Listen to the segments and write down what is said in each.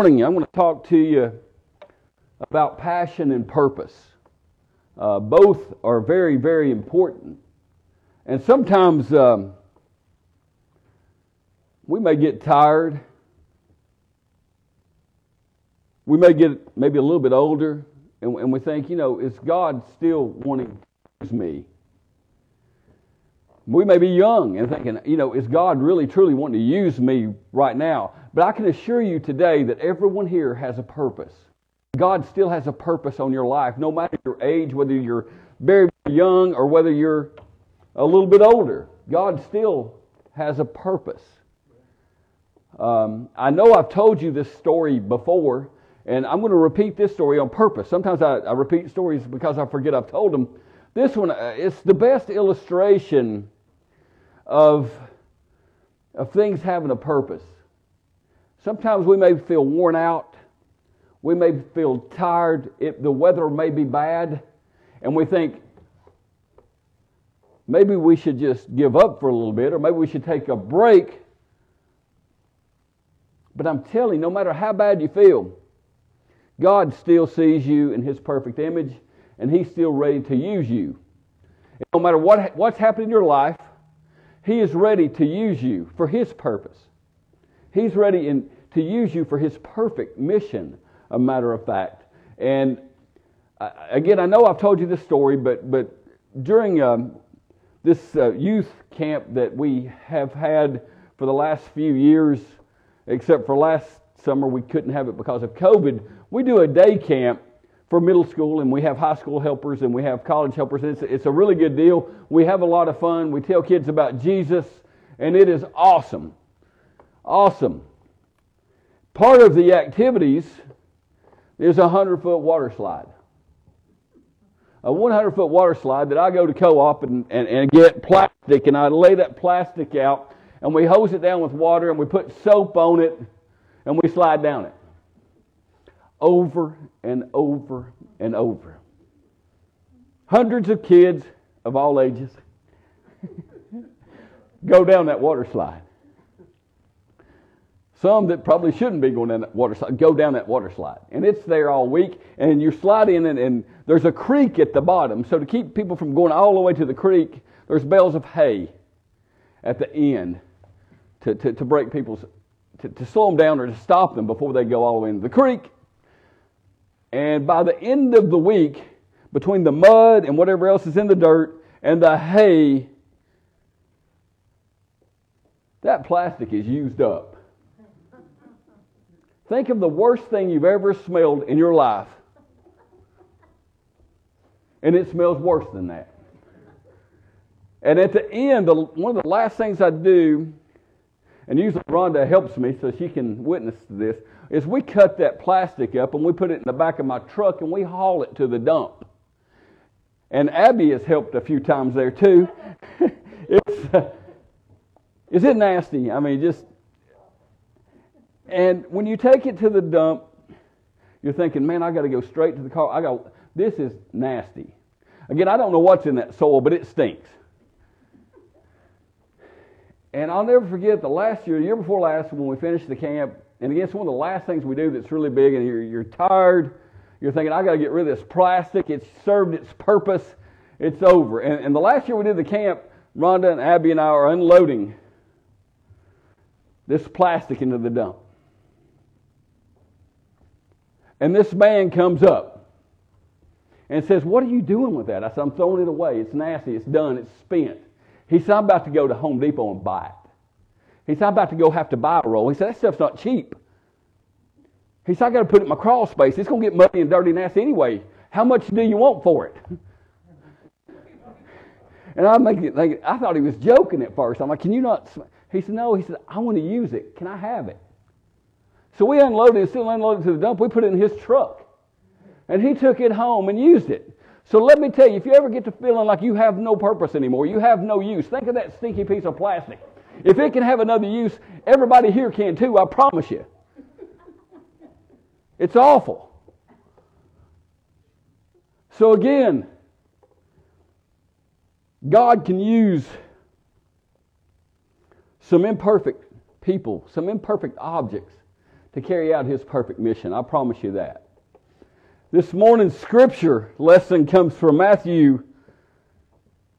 morning, I'm going to talk to you about passion and purpose. Uh, both are very, very important. And sometimes um, we may get tired. We may get maybe a little bit older, and, and we think, you know, is God still wanting to use me? We may be young and thinking, you know, is God really truly wanting to use me right now? But I can assure you today that everyone here has a purpose. God still has a purpose on your life, no matter your age, whether you're very young or whether you're a little bit older. God still has a purpose. Um, I know I've told you this story before, and I'm going to repeat this story on purpose. Sometimes I, I repeat stories because I forget I've told them. This one, uh, it's the best illustration of, of things having a purpose. Sometimes we may feel worn out. We may feel tired. It, the weather may be bad. And we think, maybe we should just give up for a little bit, or maybe we should take a break. But I'm telling you, no matter how bad you feel, God still sees you in His perfect image, and He's still ready to use you. And no matter what, what's happened in your life, He is ready to use you for His purpose. He's ready in, to use you for His perfect mission, a matter of fact. And uh, again, I know I've told you this story, but, but during um, this uh, youth camp that we have had for the last few years, except for last summer we couldn't have it because of COVID, we do a day camp for middle school and we have high school helpers and we have college helpers. It's, it's a really good deal. We have a lot of fun. We tell kids about Jesus and it is awesome. Awesome. Part of the activities is a 100 foot water slide. A 100 foot water slide that I go to co op and, and, and get plastic and I lay that plastic out and we hose it down with water and we put soap on it and we slide down it. Over and over and over. Hundreds of kids of all ages go down that water slide. Some that probably shouldn't be going down that water slide go down that water slide. And it's there all week, and you slide in, and, and there's a creek at the bottom. So to keep people from going all the way to the creek, there's bales of hay at the end to, to, to break people's, to, to slow them down or to stop them before they go all the way into the creek. And by the end of the week, between the mud and whatever else is in the dirt and the hay, that plastic is used up. Think of the worst thing you've ever smelled in your life. And it smells worse than that. And at the end, the, one of the last things I do, and usually Rhonda helps me so she can witness this, is we cut that plastic up and we put it in the back of my truck and we haul it to the dump. And Abby has helped a few times there too. it's, uh, is it nasty? I mean, just and when you take it to the dump, you're thinking, man, I got to go straight to the car. I got this is nasty. Again, I don't know what's in that soil, but it stinks. And I'll never forget the last year, the year before last, when we finished the camp. And again, it's one of the last things we do that's really big. And you're, you're tired. You're thinking, I got to get rid of this plastic. It's served its purpose. It's over. And, and the last year we did the camp, Rhonda and Abby and I are unloading this plastic into the dump. And this man comes up and says, What are you doing with that? I said, I'm throwing it away. It's nasty. It's done. It's spent. He said, I'm about to go to Home Depot and buy it. He said, I'm about to go have to buy a roll. He said, That stuff's not cheap. He said, I got to put it in my crawl space. It's going to get muddy and dirty and nasty anyway. How much do you want for it? And I'm thinking, I thought he was joking at first. I'm like, Can you not? He said, No. He said, I want to use it. Can I have it? So we unloaded it, still unloaded it to the dump. We put it in his truck. And he took it home and used it. So let me tell you, if you ever get to feeling like you have no purpose anymore, you have no use, think of that stinky piece of plastic. If it can have another use, everybody here can too, I promise you. It's awful. So again, God can use some imperfect people, some imperfect objects to carry out his perfect mission. I promise you that. This morning's scripture lesson comes from Matthew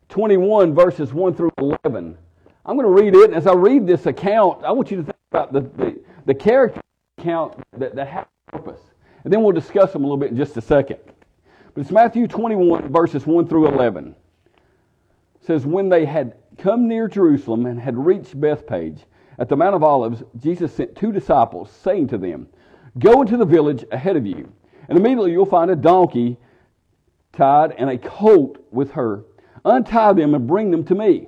21, verses 1 through 11. I'm going to read it, and as I read this account, I want you to think about the, the, the character account that, that has purpose. And then we'll discuss them a little bit in just a second. But it's Matthew 21, verses 1 through 11. It says, When they had come near Jerusalem and had reached Bethphage at the Mount of Olives, Jesus sent two disciples, saying to them, Go into the village ahead of you, and immediately you'll find a donkey tied and a colt with her. Untie them and bring them to me.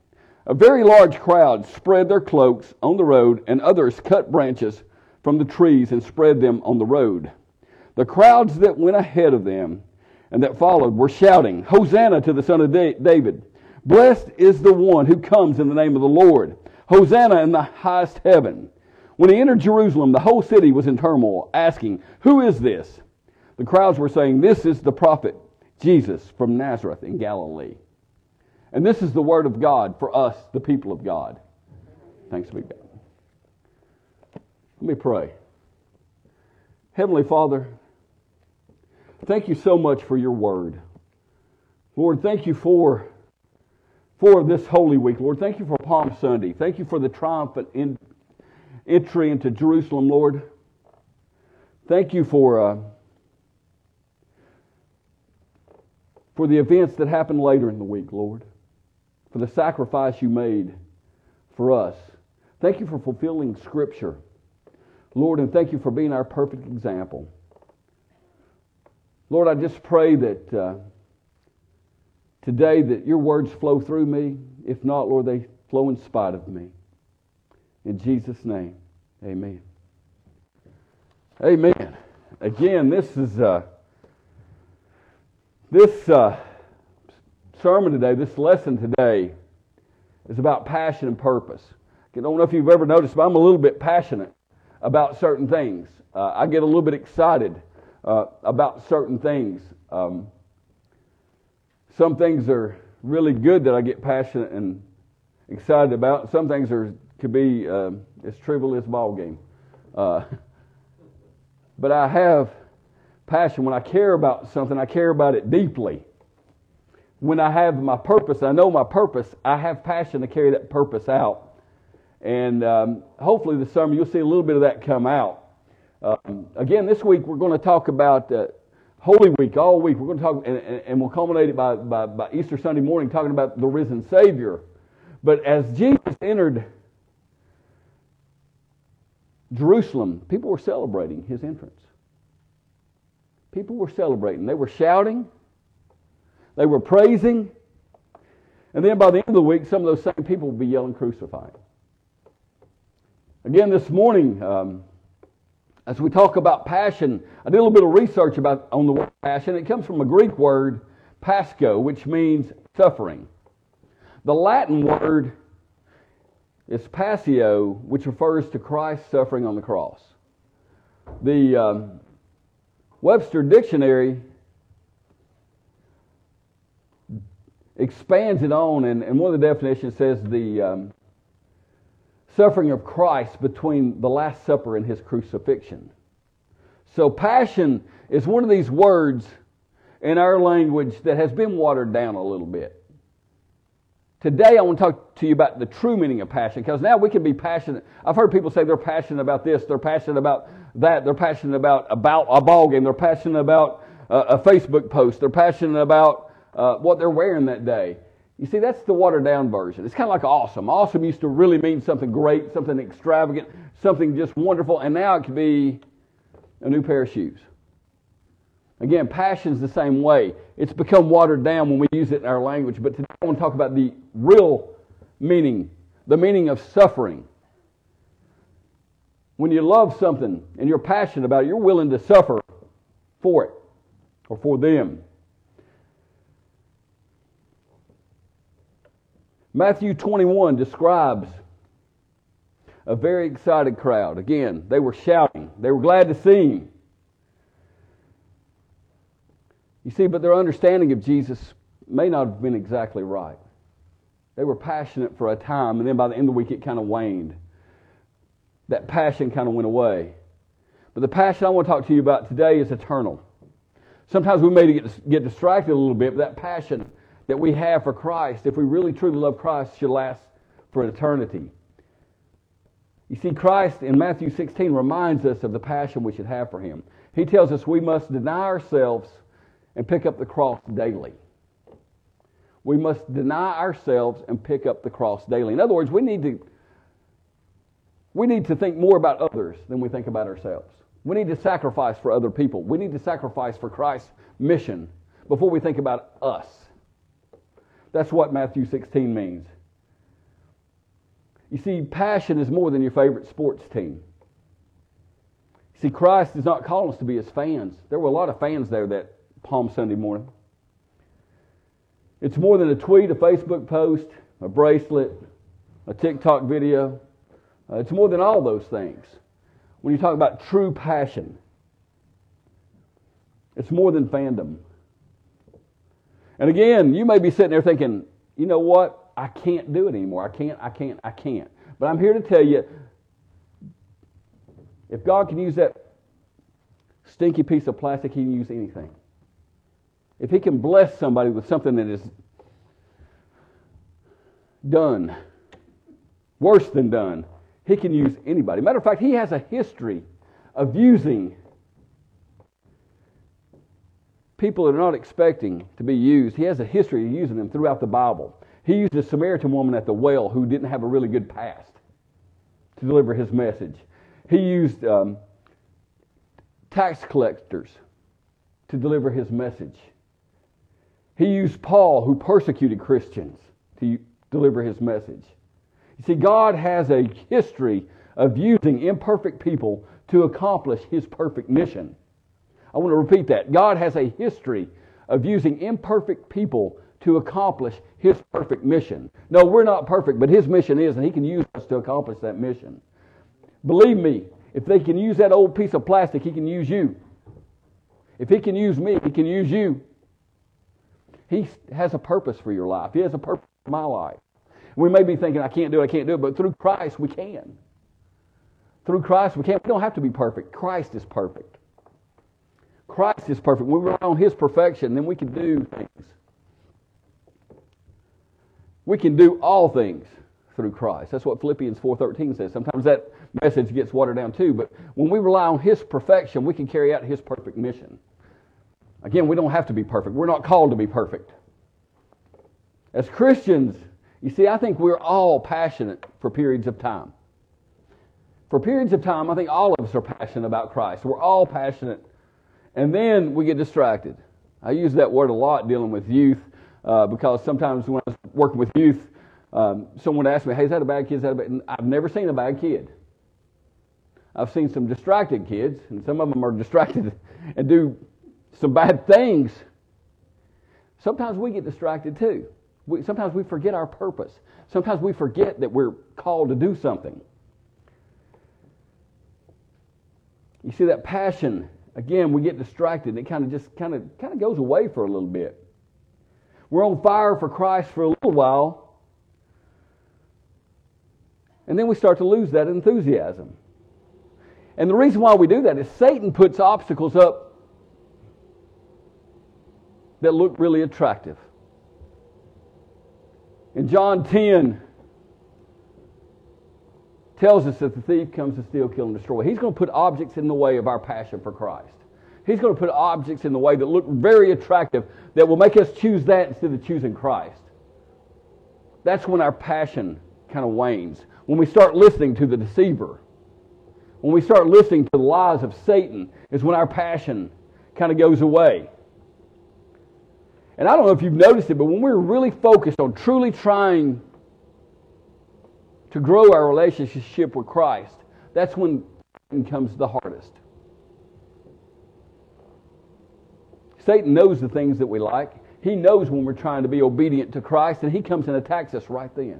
A very large crowd spread their cloaks on the road, and others cut branches from the trees and spread them on the road. The crowds that went ahead of them and that followed were shouting, Hosanna to the Son of David! Blessed is the one who comes in the name of the Lord! Hosanna in the highest heaven! When he entered Jerusalem, the whole city was in turmoil, asking, Who is this? The crowds were saying, This is the prophet Jesus from Nazareth in Galilee. And this is the word of God for us, the people of God. Thanks be God. Let me pray. Heavenly Father, thank you so much for your word. Lord, thank you for, for this Holy Week. Lord, thank you for Palm Sunday. Thank you for the triumphant in, entry into Jerusalem, Lord. Thank you for, uh, for the events that happened later in the week, Lord for the sacrifice you made for us. Thank you for fulfilling Scripture. Lord, and thank you for being our perfect example. Lord, I just pray that uh, today that your words flow through me. If not, Lord, they flow in spite of me. In Jesus' name, amen. Amen. Again, this is uh, this. Uh, sermon today, this lesson today, is about passion and purpose. I don't know if you've ever noticed, but I'm a little bit passionate about certain things. Uh, I get a little bit excited uh, about certain things. Um, some things are really good that I get passionate and excited about. Some things are could be uh, as trivial as ball game. Uh, but I have passion when I care about something. I care about it deeply when I have my purpose, I know my purpose, I have passion to carry that purpose out. And um, hopefully this summer you'll see a little bit of that come out. Um, again, this week we're going to talk about uh, Holy Week all week. We're going to talk, and, and we'll culminate it by, by, by Easter Sunday morning talking about the risen Savior. But as Jesus entered Jerusalem, people were celebrating his entrance. People were celebrating. They were shouting. They were praising. And then by the end of the week, some of those same people would be yelling, crucified. Again, this morning, um, as we talk about passion, I did a little bit of research about on the word passion. It comes from a Greek word, pasco, which means suffering. The Latin word is passio, which refers to Christ's suffering on the cross. The um, Webster Dictionary expands it on, and, and one of the definitions says the um, suffering of Christ between the Last Supper and his crucifixion. So, passion is one of these words in our language that has been watered down a little bit. Today, I want to talk to you about the true meaning of passion because now we can be passionate. I've heard people say they're passionate about this, they're passionate about that, they're passionate about, about a ball game, they're passionate about a, a Facebook post, they're passionate about uh, what they're wearing that day. You see, that's the watered down version. It's kind of like awesome. Awesome used to really mean something great, something extravagant, something just wonderful, and now it could be a new pair of shoes. Again, passion's the same way. It's become watered down when we use it in our language, but today I want to talk about the real meaning, the meaning of suffering. When you love something and you're passionate about it, you're willing to suffer for it or for them. Matthew 21 describes a very excited crowd. Again, they were shouting, they were glad to see him. You see, but their understanding of Jesus may not have been exactly right. They were passionate for a time, and then by the end of the week, it kind of waned. That passion kind of went away. But the passion I want to talk to you about today is eternal. Sometimes we may get, get distracted a little bit, but that passion that we have for Christ, if we really truly love Christ, should last for eternity. You see, Christ in Matthew 16 reminds us of the passion we should have for Him. He tells us we must deny ourselves and pick up the cross daily. We must deny ourselves and pick up the cross daily. In other words, we need to we need to think more about others than we think about ourselves. We need to sacrifice for other people. We need to sacrifice for Christ's mission before we think about us. That's what Matthew 16 means. You see, passion is more than your favorite sports team. See, Christ is not calling us to be his fans. There were a lot of fans there that Palm Sunday morning. It's more than a tweet, a Facebook post, a bracelet, a TikTok video. Uh, it's more than all those things. When you talk about true passion, it's more than fandom. And again, you may be sitting there thinking, you know what? I can't do it anymore. I can't, I can't, I can't. But I'm here to tell you if God can use that stinky piece of plastic, He can use anything. If He can bless somebody with something that is done, worse than done, He can use anybody. Matter of fact, He has a history of using people that are not expecting to be used. He has a history of using them throughout the Bible. He used a Samaritan woman at the well who didn't have a really good past to deliver his message. He used um, tax collectors to deliver his message. He used Paul, who persecuted Christians, to deliver his message. You see, God has a history of using imperfect people to accomplish his perfect mission. I want to repeat that. God has a history of using imperfect people to accomplish his perfect mission. No, we're not perfect, but his mission is, and he can use us to accomplish that mission. Believe me, if they can use that old piece of plastic, he can use you. If he can use me, he can use you. He has a purpose for your life. He has a purpose for my life. We may be thinking, I can't do it, I can't do it, but through Christ we can. Through Christ we can. We don't have to be perfect. Christ is perfect. Christ is perfect. We rely on His perfection, then we can do things. We can do all things through Christ. That's what Philippians 4.13 says. Sometimes that message gets watered down too, but when we rely on His perfection, we can carry out His perfect mission. Again, we don't have to be perfect. We're not called to be perfect. As Christians, you see, I think we're all passionate for periods of time. For periods of time, I think all of us are passionate about Christ. We're all passionate. And then we get distracted. I use that word a lot dealing with youth uh, because sometimes when I was working with youth, um, someone asked me, hey, is that a bad kid? Is that a bad? I've never seen a bad kid. I've seen some distracted kids, and some of them are distracted and do some bad things. Sometimes we get distracted too. We, sometimes we forget our purpose. Sometimes we forget that we're called to do something. You see that passion, again, we get distracted. and It kind of just kind of kind of goes away for a little bit. We're on fire for Christ for a little while, and then we start to lose that enthusiasm. And the reason why we do that is Satan puts obstacles up that look really attractive. In John 10, tells us that the thief comes to steal, kill, and destroy. He's going to put objects in the way of our passion for Christ. He's going to put objects in the way that look very attractive that will make us choose that instead of choosing Christ. That's when our passion kind of wanes. When we start listening to the deceiver, when we start listening to the lies of Satan, is when our passion kind of goes away. And I don't know if you've noticed it, but when we're really focused on truly trying to grow our relationship with Christ, that's when comes the hardest. Satan knows the things that we like. He knows when we're trying to be obedient to Christ, and he comes and attacks us right then.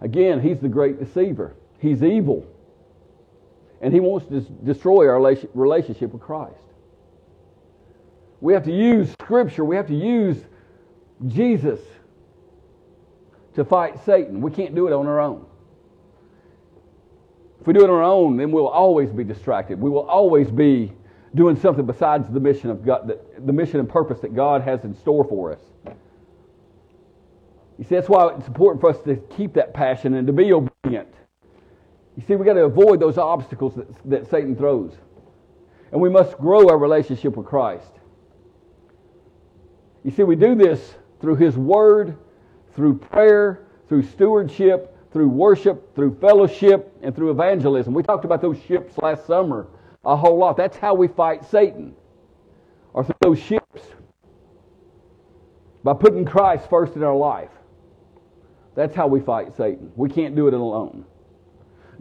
Again, he's the great deceiver. He's evil. And he wants to destroy our relationship with Christ. We have to use Scripture. We have to use Jesus to fight Satan. We can't do it on our own. If we do it on our own, then we'll always be distracted. We will always be doing something besides the mission of God, the, the mission and purpose that God has in store for us. You see, that's why it's important for us to keep that passion and to be obedient. You see, we've got to avoid those obstacles that, that Satan throws. And we must grow our relationship with Christ. You see, we do this through His Word, through prayer, through stewardship, through worship, through fellowship, and through evangelism. We talked about those ships last summer a whole lot. That's how we fight Satan, or through those ships, by putting Christ first in our life. That's how we fight Satan. We can't do it alone.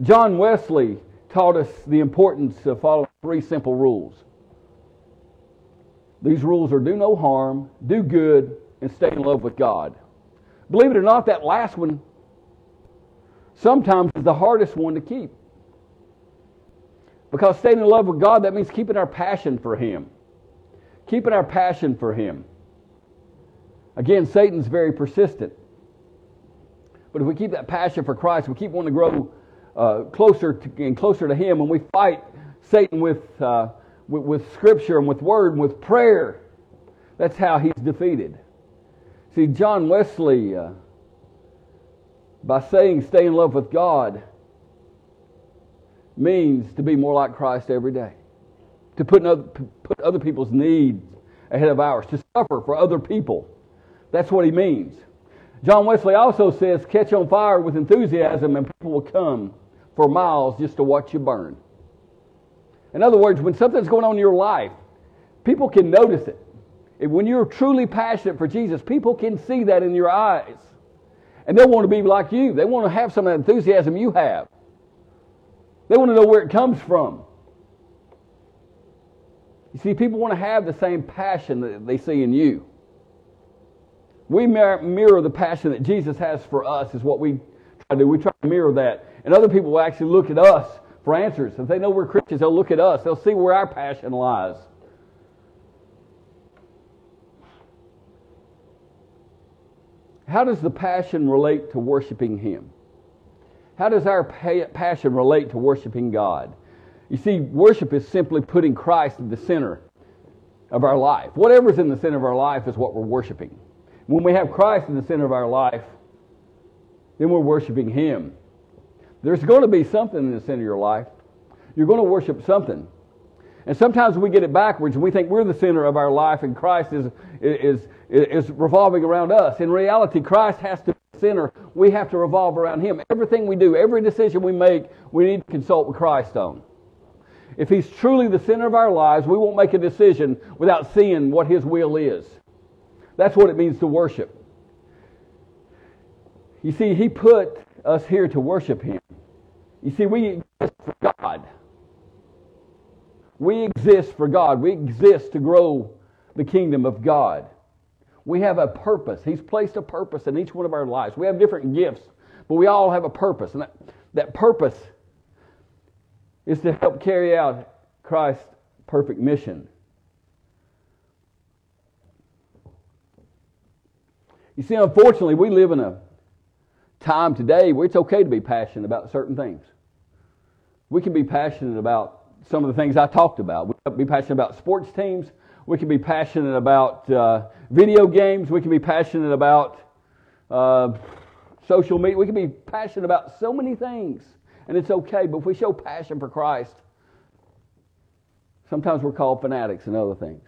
John Wesley taught us the importance of following three simple rules. These rules are do no harm, do good, and stay in love with God. Believe it or not, that last one sometimes is the hardest one to keep. Because staying in love with God, that means keeping our passion for Him. Keeping our passion for Him. Again, Satan's very persistent. But if we keep that passion for Christ, we keep wanting to grow uh, closer to, and closer to Him, and we fight Satan with, uh, with, with Scripture and with Word and with prayer, that's how he's defeated. See, John Wesley, uh, by saying stay in love with God, means to be more like Christ every day, to put other, put other people's needs ahead of ours, to suffer for other people. That's what he means. John Wesley also says, catch on fire with enthusiasm and people will come for miles just to watch you burn. In other words, when something's going on in your life, people can notice it. When you're truly passionate for Jesus, people can see that in your eyes. And they want to be like you. They want to have some of that enthusiasm you have. They want to know where it comes from. You see, people want to have the same passion that they see in you. We mirror the passion that Jesus has for us, is what we try to do. We try to mirror that. And other people will actually look at us for answers. If they know we're Christians, they'll look at us. They'll see where our passion lies. How does the passion relate to worshiping Him? How does our passion relate to worshiping God? You see, worship is simply putting Christ in the center of our life. Whatever's in the center of our life is what we're worshiping. When we have Christ in the center of our life, then we're worshiping Him. There's going to be something in the center of your life. You're going to worship something. And sometimes we get it backwards and we think we're the center of our life and Christ is, is, is revolving around us. In reality, Christ has to be the center. We have to revolve around Him. Everything we do, every decision we make, we need to consult with Christ on. If He's truly the center of our lives, we won't make a decision without seeing what His will is. That's what it means to worship. You see, He put us here to worship Him. You see, we exist for God. We exist for God. We exist to grow the kingdom of God. We have a purpose. He's placed a purpose in each one of our lives. We have different gifts, but we all have a purpose. And that, that purpose is to help carry out Christ's perfect mission. You see, unfortunately, we live in a time today where it's okay to be passionate about certain things. We can be passionate about some of the things I talked about. We can be passionate about sports teams. We can be passionate about uh, video games. We can be passionate about uh, social media. We can be passionate about so many things, and it's okay. But if we show passion for Christ, sometimes we're called fanatics and other things.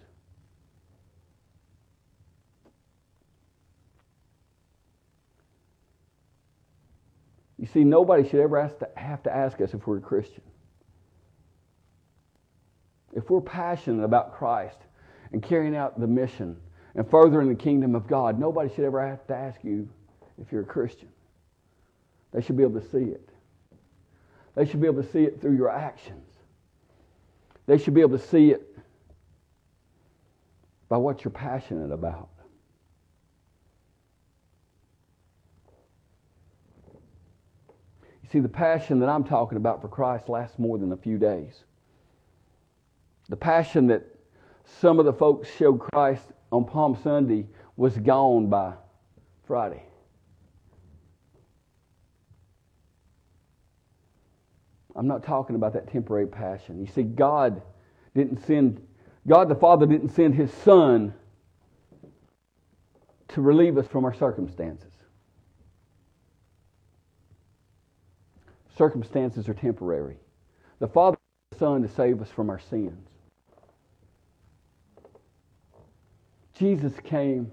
You see, nobody should ever to, have to ask us if we're a Christian. If we're passionate about Christ and carrying out the mission and furthering the kingdom of God, nobody should ever have to ask you if you're a Christian. They should be able to see it. They should be able to see it through your actions. They should be able to see it by what you're passionate about. You see, the passion that I'm talking about for Christ lasts more than a few days. The passion that some of the folks showed Christ on Palm Sunday was gone by Friday. I'm not talking about that temporary passion. You see, God didn't send, God the Father didn't send His Son to relieve us from our circumstances. Circumstances are temporary. The Father sent the Son to save us from our sins. Jesus came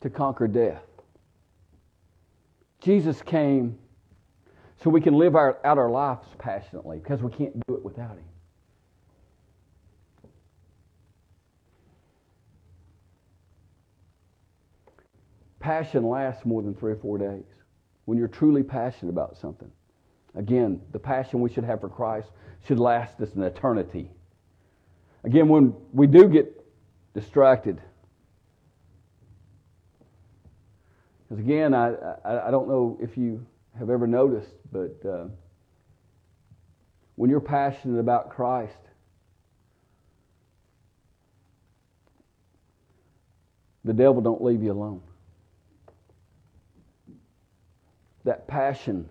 to conquer death. Jesus came so we can live our, out our lives passionately because we can't do it without Him. Passion lasts more than three or four days when you're truly passionate about something. Again, the passion we should have for Christ should last us an eternity. Again, when we do get distracted, because again, I, I, I, don't know if you have ever noticed, but uh, when you're passionate about Christ, the devil don't leave you alone that passion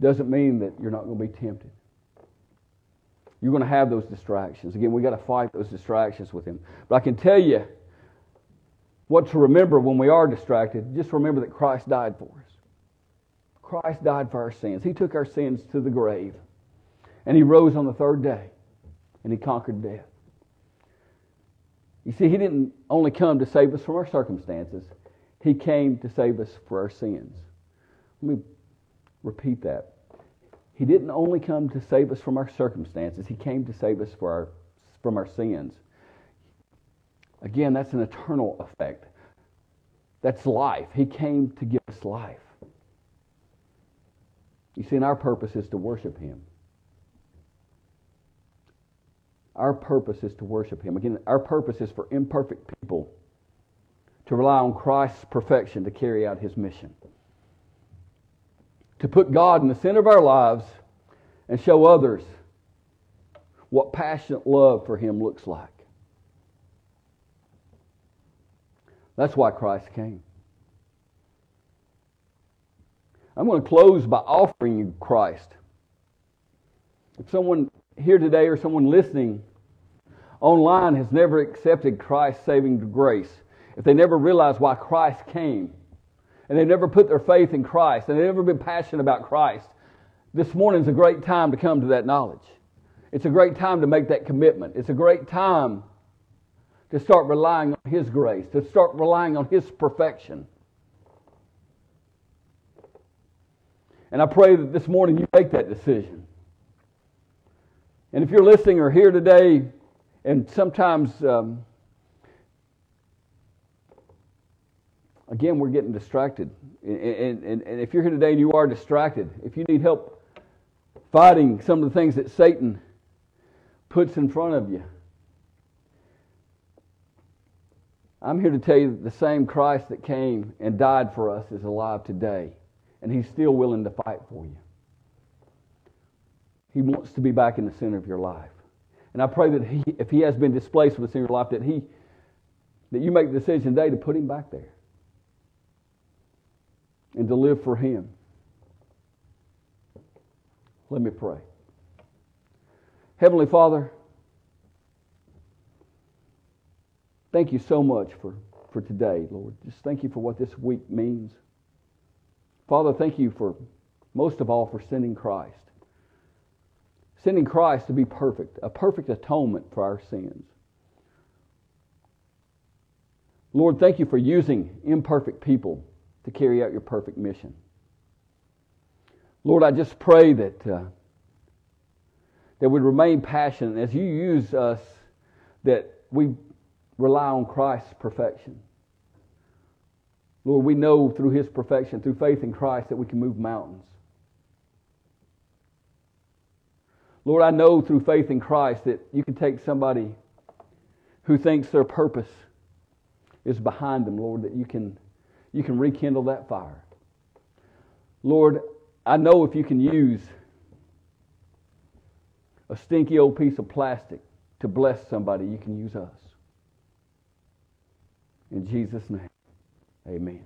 doesn't mean that you're not going to be tempted. You're going to have those distractions. Again, we've got to fight those distractions with Him. But I can tell you what to remember when we are distracted. Just remember that Christ died for us. Christ died for our sins. He took our sins to the grave. And He rose on the third day. And He conquered death. You see, He didn't only come to save us from our circumstances, he came to save us for our sins. Let me repeat that. He didn't only come to save us from our circumstances, He came to save us our, from our sins. Again, that's an eternal effect. That's life. He came to give us life. You see, and our purpose is to worship Him. Our purpose is to worship Him. Again, our purpose is for imperfect people to rely on Christ's perfection to carry out his mission. To put God in the center of our lives and show others what passionate love for him looks like. That's why Christ came. I'm going to close by offering you Christ. If someone here today or someone listening online has never accepted Christ's saving grace, if they never realized why Christ came, and they've never put their faith in Christ, and they've never been passionate about Christ, this morning is a great time to come to that knowledge. It's a great time to make that commitment. It's a great time to start relying on His grace, to start relying on His perfection. And I pray that this morning you make that decision. And if you're listening or here today, and sometimes um, again, we're getting distracted. And, and, and if you're here today and you are distracted, if you need help fighting some of the things that Satan puts in front of you, I'm here to tell you that the same Christ that came and died for us is alive today, and he's still willing to fight for you. He wants to be back in the center of your life. And I pray that he, if he has been displaced from the center of your life, that he that you make the decision today to put him back there and to live for Him. Let me pray. Heavenly Father, thank you so much for, for today, Lord. Just thank you for what this week means. Father, thank you for, most of all, for sending Christ. Sending Christ to be perfect, a perfect atonement for our sins. Lord, thank you for using imperfect people to carry out your perfect mission. Lord, I just pray that uh, that we remain passionate as you use us, that we rely on Christ's perfection. Lord, we know through His perfection, through faith in Christ, that we can move mountains. Lord, I know through faith in Christ that you can take somebody who thinks their purpose is behind them, Lord, that you can, you can rekindle that fire. Lord, I know if you can use a stinky old piece of plastic to bless somebody, you can use us. In Jesus' name, amen.